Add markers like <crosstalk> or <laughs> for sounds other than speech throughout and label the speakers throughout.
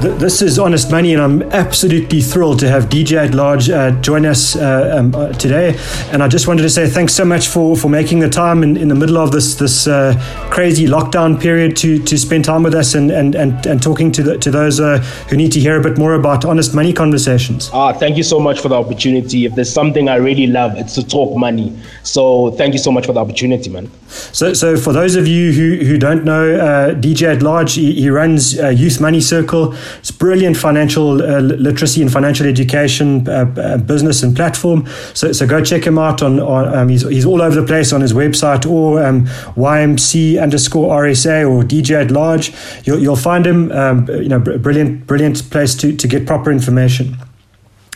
Speaker 1: th- this is Honest Money, and I'm absolutely thrilled to have DJ at Large uh, join us uh, um, uh, today. And I just wanted to say thanks so much for, for making the time in, in the middle of this this uh, crazy lockdown period to, to spend time with us and, and, and, and talking to, the, to those uh, who need to hear a bit more about honest money conversations.
Speaker 2: Ah, thank you so much for the opportunity. If there's something I really love, it's to talk money. So thank you so much for the opportunity, man.
Speaker 1: So, so for those of you who, who don't know, uh, DJ at Large, he, he runs Youth Money Circle. It's brilliant financial uh, literacy and financial education uh, uh, business and platform. So, so go check him out on, on um, he's, he's all over the place on his website or um, YMC underscore RSA or DJ at Large. You'll, you'll find him, um, you know, brilliant, brilliant place to, to get proper information.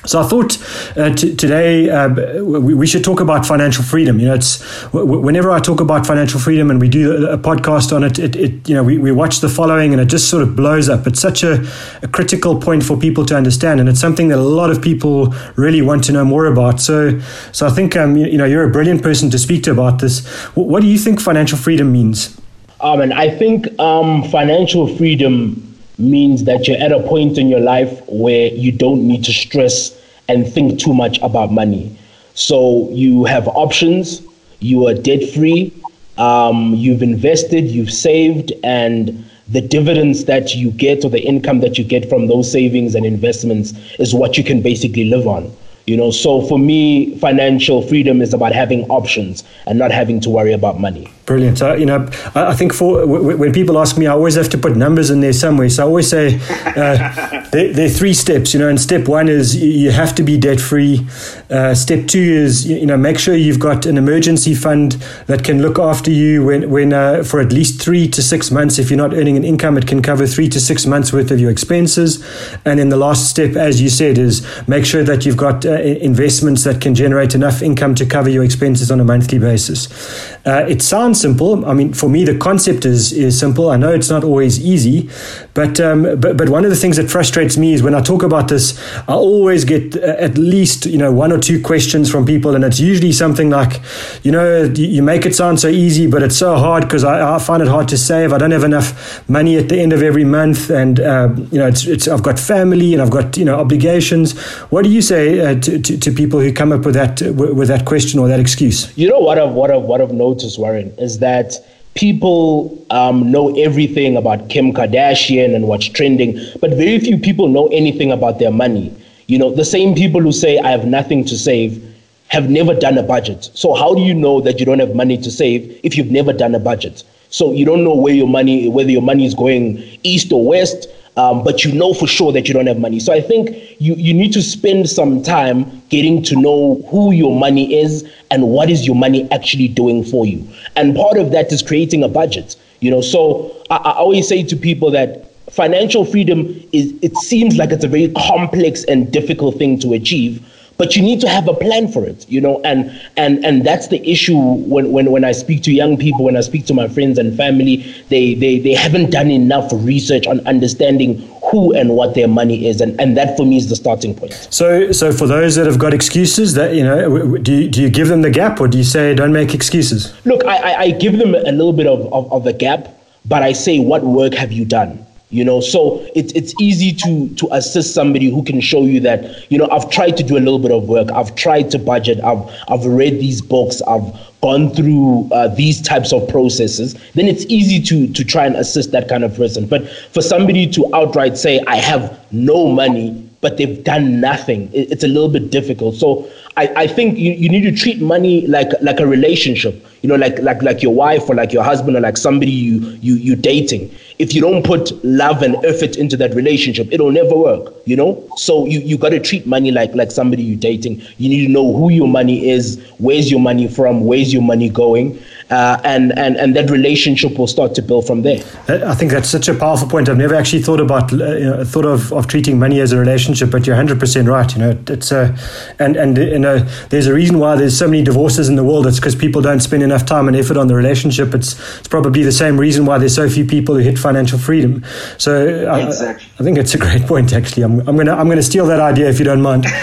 Speaker 1: So I thought uh, t- today uh, we, we, should talk about financial freedom. You know, it's w- whenever I talk about financial freedom and we do a, podcast on it, it, it, you know, we, we watch the following and it just sort of blows up. It's such a, a, critical point for people to understand, and it's something that a lot of people really want to know more about. So, so I think um, you, you know you're a brilliant person to speak to about this. W- what do you think financial freedom means?
Speaker 2: Um, and I think um, financial freedom means that you're at a point in your life where you don't need to stress and think too much about money. So you have options, you are debt free, um, you've invested, you've saved, and the dividends that you get or the income that you get from those savings and investments is what you can basically live on. You know, so for me, financial freedom is about having options and not having to worry about money.
Speaker 1: Brilliant. So, you know, I think for when people ask me, I always have to put numbers in there somewhere. So I always say uh, <laughs> there, there, are three steps. You know, and step one is you have to be debt free. Uh, step two is you know make sure you've got an emergency fund that can look after you when when uh, for at least three to six months. If you're not earning an income, it can cover three to six months worth of your expenses. And then the last step, as you said, is make sure that you've got uh, investments that can generate enough income to cover your expenses on a monthly basis. Uh, it sounds simple. I mean, for me, the concept is is simple. I know it's not always easy, but um, but but one of the things that frustrates me is when I talk about this, I always get uh, at least you know one or two questions from people, and it's usually something like, you know, you make it sound so easy, but it's so hard because I, I find it hard to save. I don't have enough money at the end of every month, and uh, you know, it's it's I've got family and I've got you know obligations. What do you say uh, to, to, to people who come up with that with that question or that excuse?
Speaker 2: You know what I've what I've what I've noticed, Warren is that people um, know everything about Kim Kardashian and what's trending, but very few people know anything about their money. You know, the same people who say, I have nothing to save, have never done a budget. So, how do you know that you don't have money to save if you've never done a budget? So, you don't know where your money, whether your money is going east or west um, but you know for sure that you don't have money. So I think you, you need to spend some time getting to know who your money is and what is your money actually doing for you. And part of that is creating a budget. You know, so I, I always say to people that financial freedom is it seems like it's a very complex and difficult thing to achieve but you need to have a plan for it you know and and and that's the issue when when, when i speak to young people when i speak to my friends and family they they, they haven't done enough research on understanding who and what their money is and, and that for me is the starting point.
Speaker 1: So so for those that have got excuses that you know do you, do you give them the gap or do you say don't make excuses
Speaker 2: look i i, I give them a little bit of, of, of the gap but i say what work have you done you know? So it's it's easy to to assist somebody who can show you that you know i've tried to do a little bit of work. I've tried to budget. I've i've read these books. I've gone through uh, these types of processes. Then it's easy to to try and assist that kind of person. But for somebody to outright say i have no money but they've done nothing. It's a little bit difficult. So I, I think you, you need to treat money like like a relationship you know like like like your wife or like your husband or like somebody you you you dating. If you don't put love and effort into that relationship it'll never work you know? So you you got to treat money like like somebody you're dating. You need to know who your money is where's your money from where's your money going uh, and, and, and that relationship will start to build from there.
Speaker 1: I think that's such a powerful point. I've never actually thought about, uh, you know, thought of, of treating money as a relationship, but you're 100% right. You know, it's a, and, and, you know, there's a reason why there's so many divorces in the world. It's because people don't spend enough time and effort on the relationship. It's, it's probably the same reason why there's so few people who hit financial freedom. So exactly. I, I think it's a great point, actually. I'm, I'm going to, I'm going to steal that idea if you don't mind. <laughs>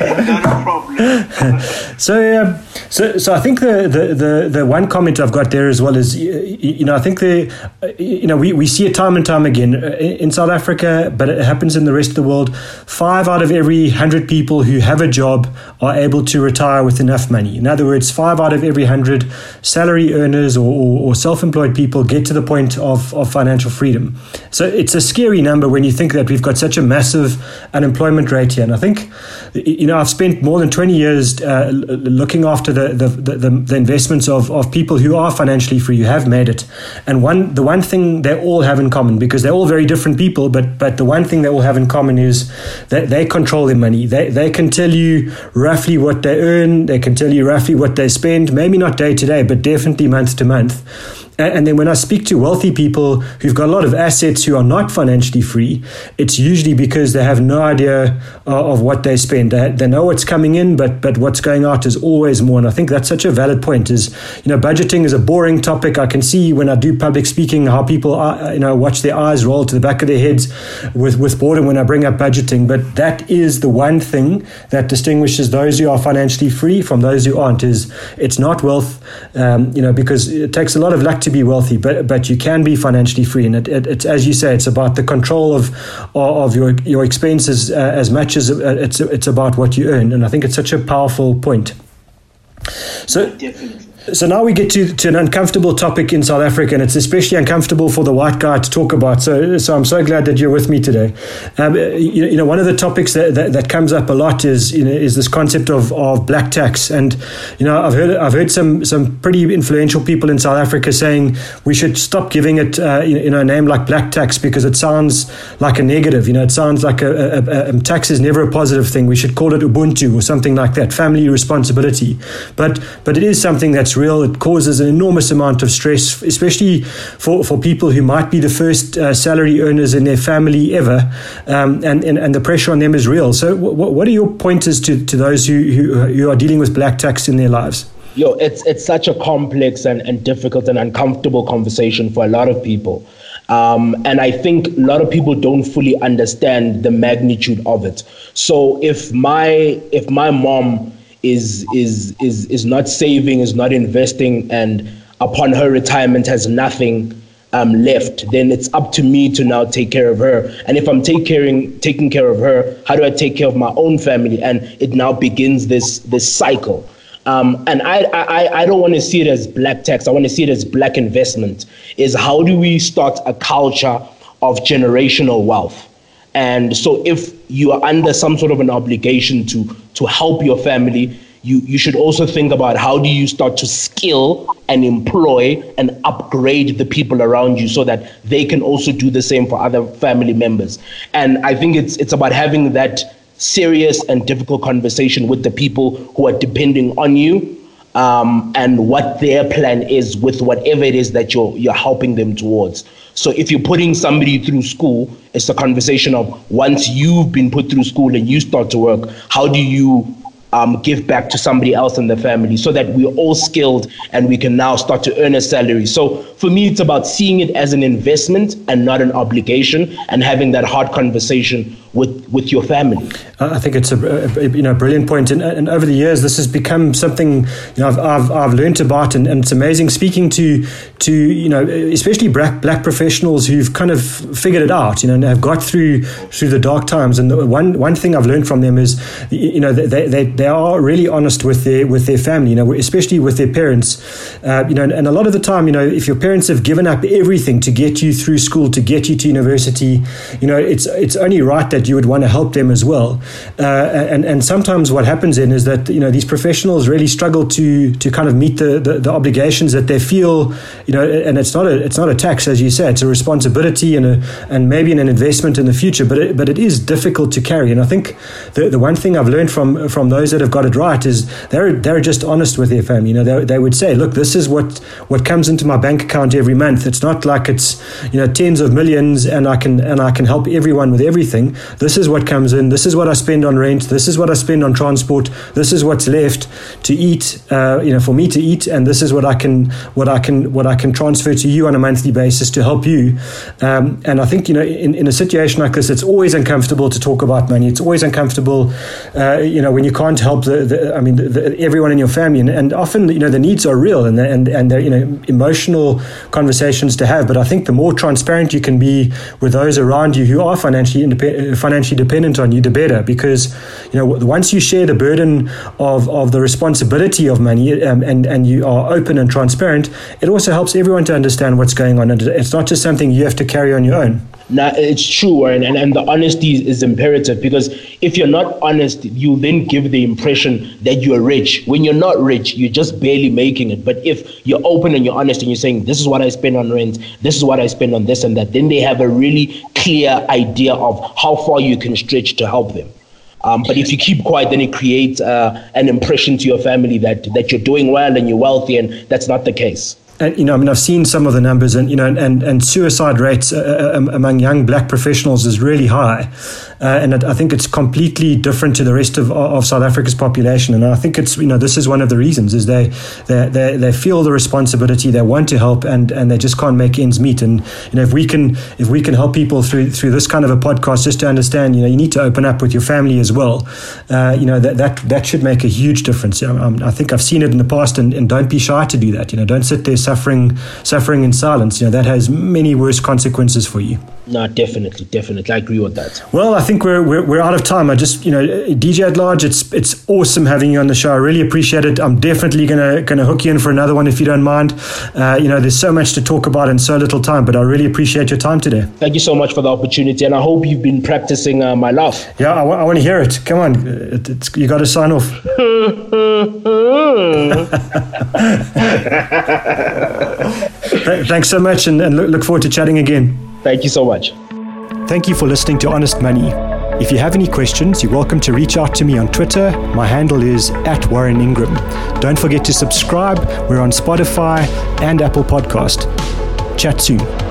Speaker 3: Not a problem. <laughs>
Speaker 1: so, um, so, so I think the, the, the, the, one comment I've got there as well is, you know, I think the, you know, we, we see it time and time again in South Africa, but it happens in the rest of the world. Five out of every hundred people who have a job are able to retire with enough money. In other words, five out of every hundred salary earners or, or, or self-employed people get to the point of, of financial freedom. So it's a scary number when you think that we've got such a massive unemployment rate here. And I think, you know, I've spent more than 20 years uh, looking after the, the, the, the, investments of, of people who are financially free, who have made it. And one the one thing they all have in common, because they're all very different people, but, but the one thing they all have in common is that they control their money. They, they can tell you roughly what they earn, they can tell you roughly what they spend, maybe not day to day, but definitely month to month. And then when I speak to wealthy people who've got a lot of assets who are not financially free, it's usually because they have no idea uh, of what they spend. They, they know what's coming in, but but what's going out is always more. And I think that's such a valid point. Is you know budgeting is a boring topic. I can see when I do public speaking how people are, you know watch their eyes roll to the back of their heads with with boredom when I bring up budgeting. But that is the one thing that distinguishes those who are financially free from those who aren't. Is it's not wealth, um, you know, because it takes a lot of luck to be wealthy, but but you can be financially free. And it, it, it's as you say, it's about the control of of your your expenses uh, as much as uh, it's it's about what you earn. And I think it's such a powerful point.
Speaker 3: So definitely.
Speaker 1: So now we get to, to an uncomfortable topic in South Africa, and it's especially uncomfortable for the white guy to talk about. So, so I'm so glad that you're with me today. Um, you, you, know, one of the topics that, that, that, comes up a lot is you know, is this concept of, of black tax, and you know I've heard I've heard some some pretty influential people in South Africa saying we should stop giving it uh, you know a name like black tax because it sounds like a negative. You know, it sounds like a, a, a, a tax is never a positive thing. We should call it Ubuntu or something like that, family responsibility. But but it is something that's real. It causes an enormous amount of stress, especially for, for people who might be the first uh, salary earners in their family ever, um, and, and, and the pressure on them is real. So, w- what are your pointers to, to those who, who, who are dealing with black tax in their lives?
Speaker 2: Yo, it's it's such a complex and, and difficult and uncomfortable conversation for a lot of people. Um, and I think a lot of people don't fully understand the magnitude of it. So if my if my mom is is is is not saving, is not investing, and upon her retirement has nothing um, left, then it's up to me to now take care of her. And if I'm take caring, taking care of her, how do I take care of my own family? And it now begins this this cycle. Um, and I, I, I don't want to see it as black tax. I want to see it as black investment. Is how do we start a culture of generational wealth? And so if you are under some sort of an obligation to to help your family, you, you should also think about how do you start to skill and employ and upgrade the people around you so that they can also do the same for other family members. And I think it's it's about having that serious and difficult conversation with the people who are depending on you um, and what their plan is with whatever it is that you're you're helping them towards. So if you're putting somebody through school, it's a conversation of once you've been put through school and you start to work, how do you um, give back to somebody else in the family so that we're all skilled and we can now start to earn a salary. So for me, it's about seeing it as an investment and not an obligation and having that hard conversation with, with your family.
Speaker 1: I think it's a, a you know brilliant point, and, and, over the years this has become something you know I've I've, I've learned about, and, and, it's amazing speaking to to you know especially black black professionals who've kind of figured it out, you know, and have got through through the dark times. And the one one thing I've learned from them is you know they they, they are really honest with their with their family, you know, especially with their parents, uh, you know, and a lot of the time, you know, if your parents have given up everything to get you through school, to get you to university, you know, it's it's only right that you would want to help them as well. Uh, and and sometimes what happens then is that you know these professionals really struggle to to kind of meet the, the, the obligations that they feel you know and it's not a it's not a tax as you say it's a responsibility and a and maybe an investment in the future but it, but it is difficult to carry and I think the the one thing I've learned from from those those that have got it right is they're they're just honest with their family. You know, they, they would say, look, this is what what comes into my bank account every month. It's not like it's you know tens of millions and I can and I can help everyone with everything. This is what comes in. This is what I spend on rent. This is what I spend on transport. This is what's left to eat. Uh, you know, for me to eat, and this is what I can what I can what I can transfer to you on a monthly basis to help you. Um, and I think you know, in, in a situation like this, it's always uncomfortable to talk about money. It's always uncomfortable, uh, you know, when you can't help the, the I mean, the, the, everyone in your family, and, and, often you know the needs are real and and and they're you know emotional conversations to have. But I think the more transparent you can be with those around you who are financially independent, financially dependent on you, the better. Because you know once you share the burden of of the responsibility of money um, and and you are open and transparent, it also helps everyone to understand what's going on. And it's not just something you have to carry on your own.
Speaker 2: Now, it's true, and, and, and the honesty is imperative because if you're not honest, you then give the impression that you're rich. When you're not rich, you're just barely making it. But if you're open and you're honest and you're saying, This is what I spend on rent, this is what I spend on this and that, then they have a really clear idea of how far you can stretch to help them. Um, but if you keep quiet, then it creates uh, an impression to your family that, that you're doing well and you're wealthy, and that's not the case
Speaker 1: and you know, I mean, I've seen some of the numbers, and you know, and and suicide rates uh, uh um, among young black professionals is really high, uh, and I think it's completely different to the rest of, of South Africa's population. And I think it's you know this is one of the reasons is they they they, they feel the responsibility, they want to help, and and they just can't make ends meet. And you know, if we can if we can help people through through this kind of a podcast, just to understand, you know, you need to open up with your family as well. Uh, you know that that that should make a huge difference. I, um, I think I've seen it in the past, and, and don't be shy to do that. You know, don't sit there suffering suffering in silence. You know that has many worse consequences for you.
Speaker 2: No, definitely, definitely, I agree with that.
Speaker 1: Well, I think we're, we're, we're out of time. I just you know DJ at large, it's it's awesome having you on the show. I really appreciate it. I'm definitely gonna gonna hook you in for another one if you don't mind. Uh, you know, there's so much to talk about in so little time, but I really appreciate your time today.
Speaker 2: Thank you so much for the opportunity, and I hope you've been practicing uh, my laugh.
Speaker 1: Yeah, I, w- I want to hear it. Come on, it, you got to sign off. <laughs> Thanks so much and, and look, look forward to chatting again.
Speaker 2: Thank you so much.
Speaker 1: Thank you for listening to Honest Money. If you have any questions, you're welcome to reach out to me on Twitter. My handle is at Warren Ingram. Don't forget to subscribe. We're on Spotify and Apple Podcast. Chat soon.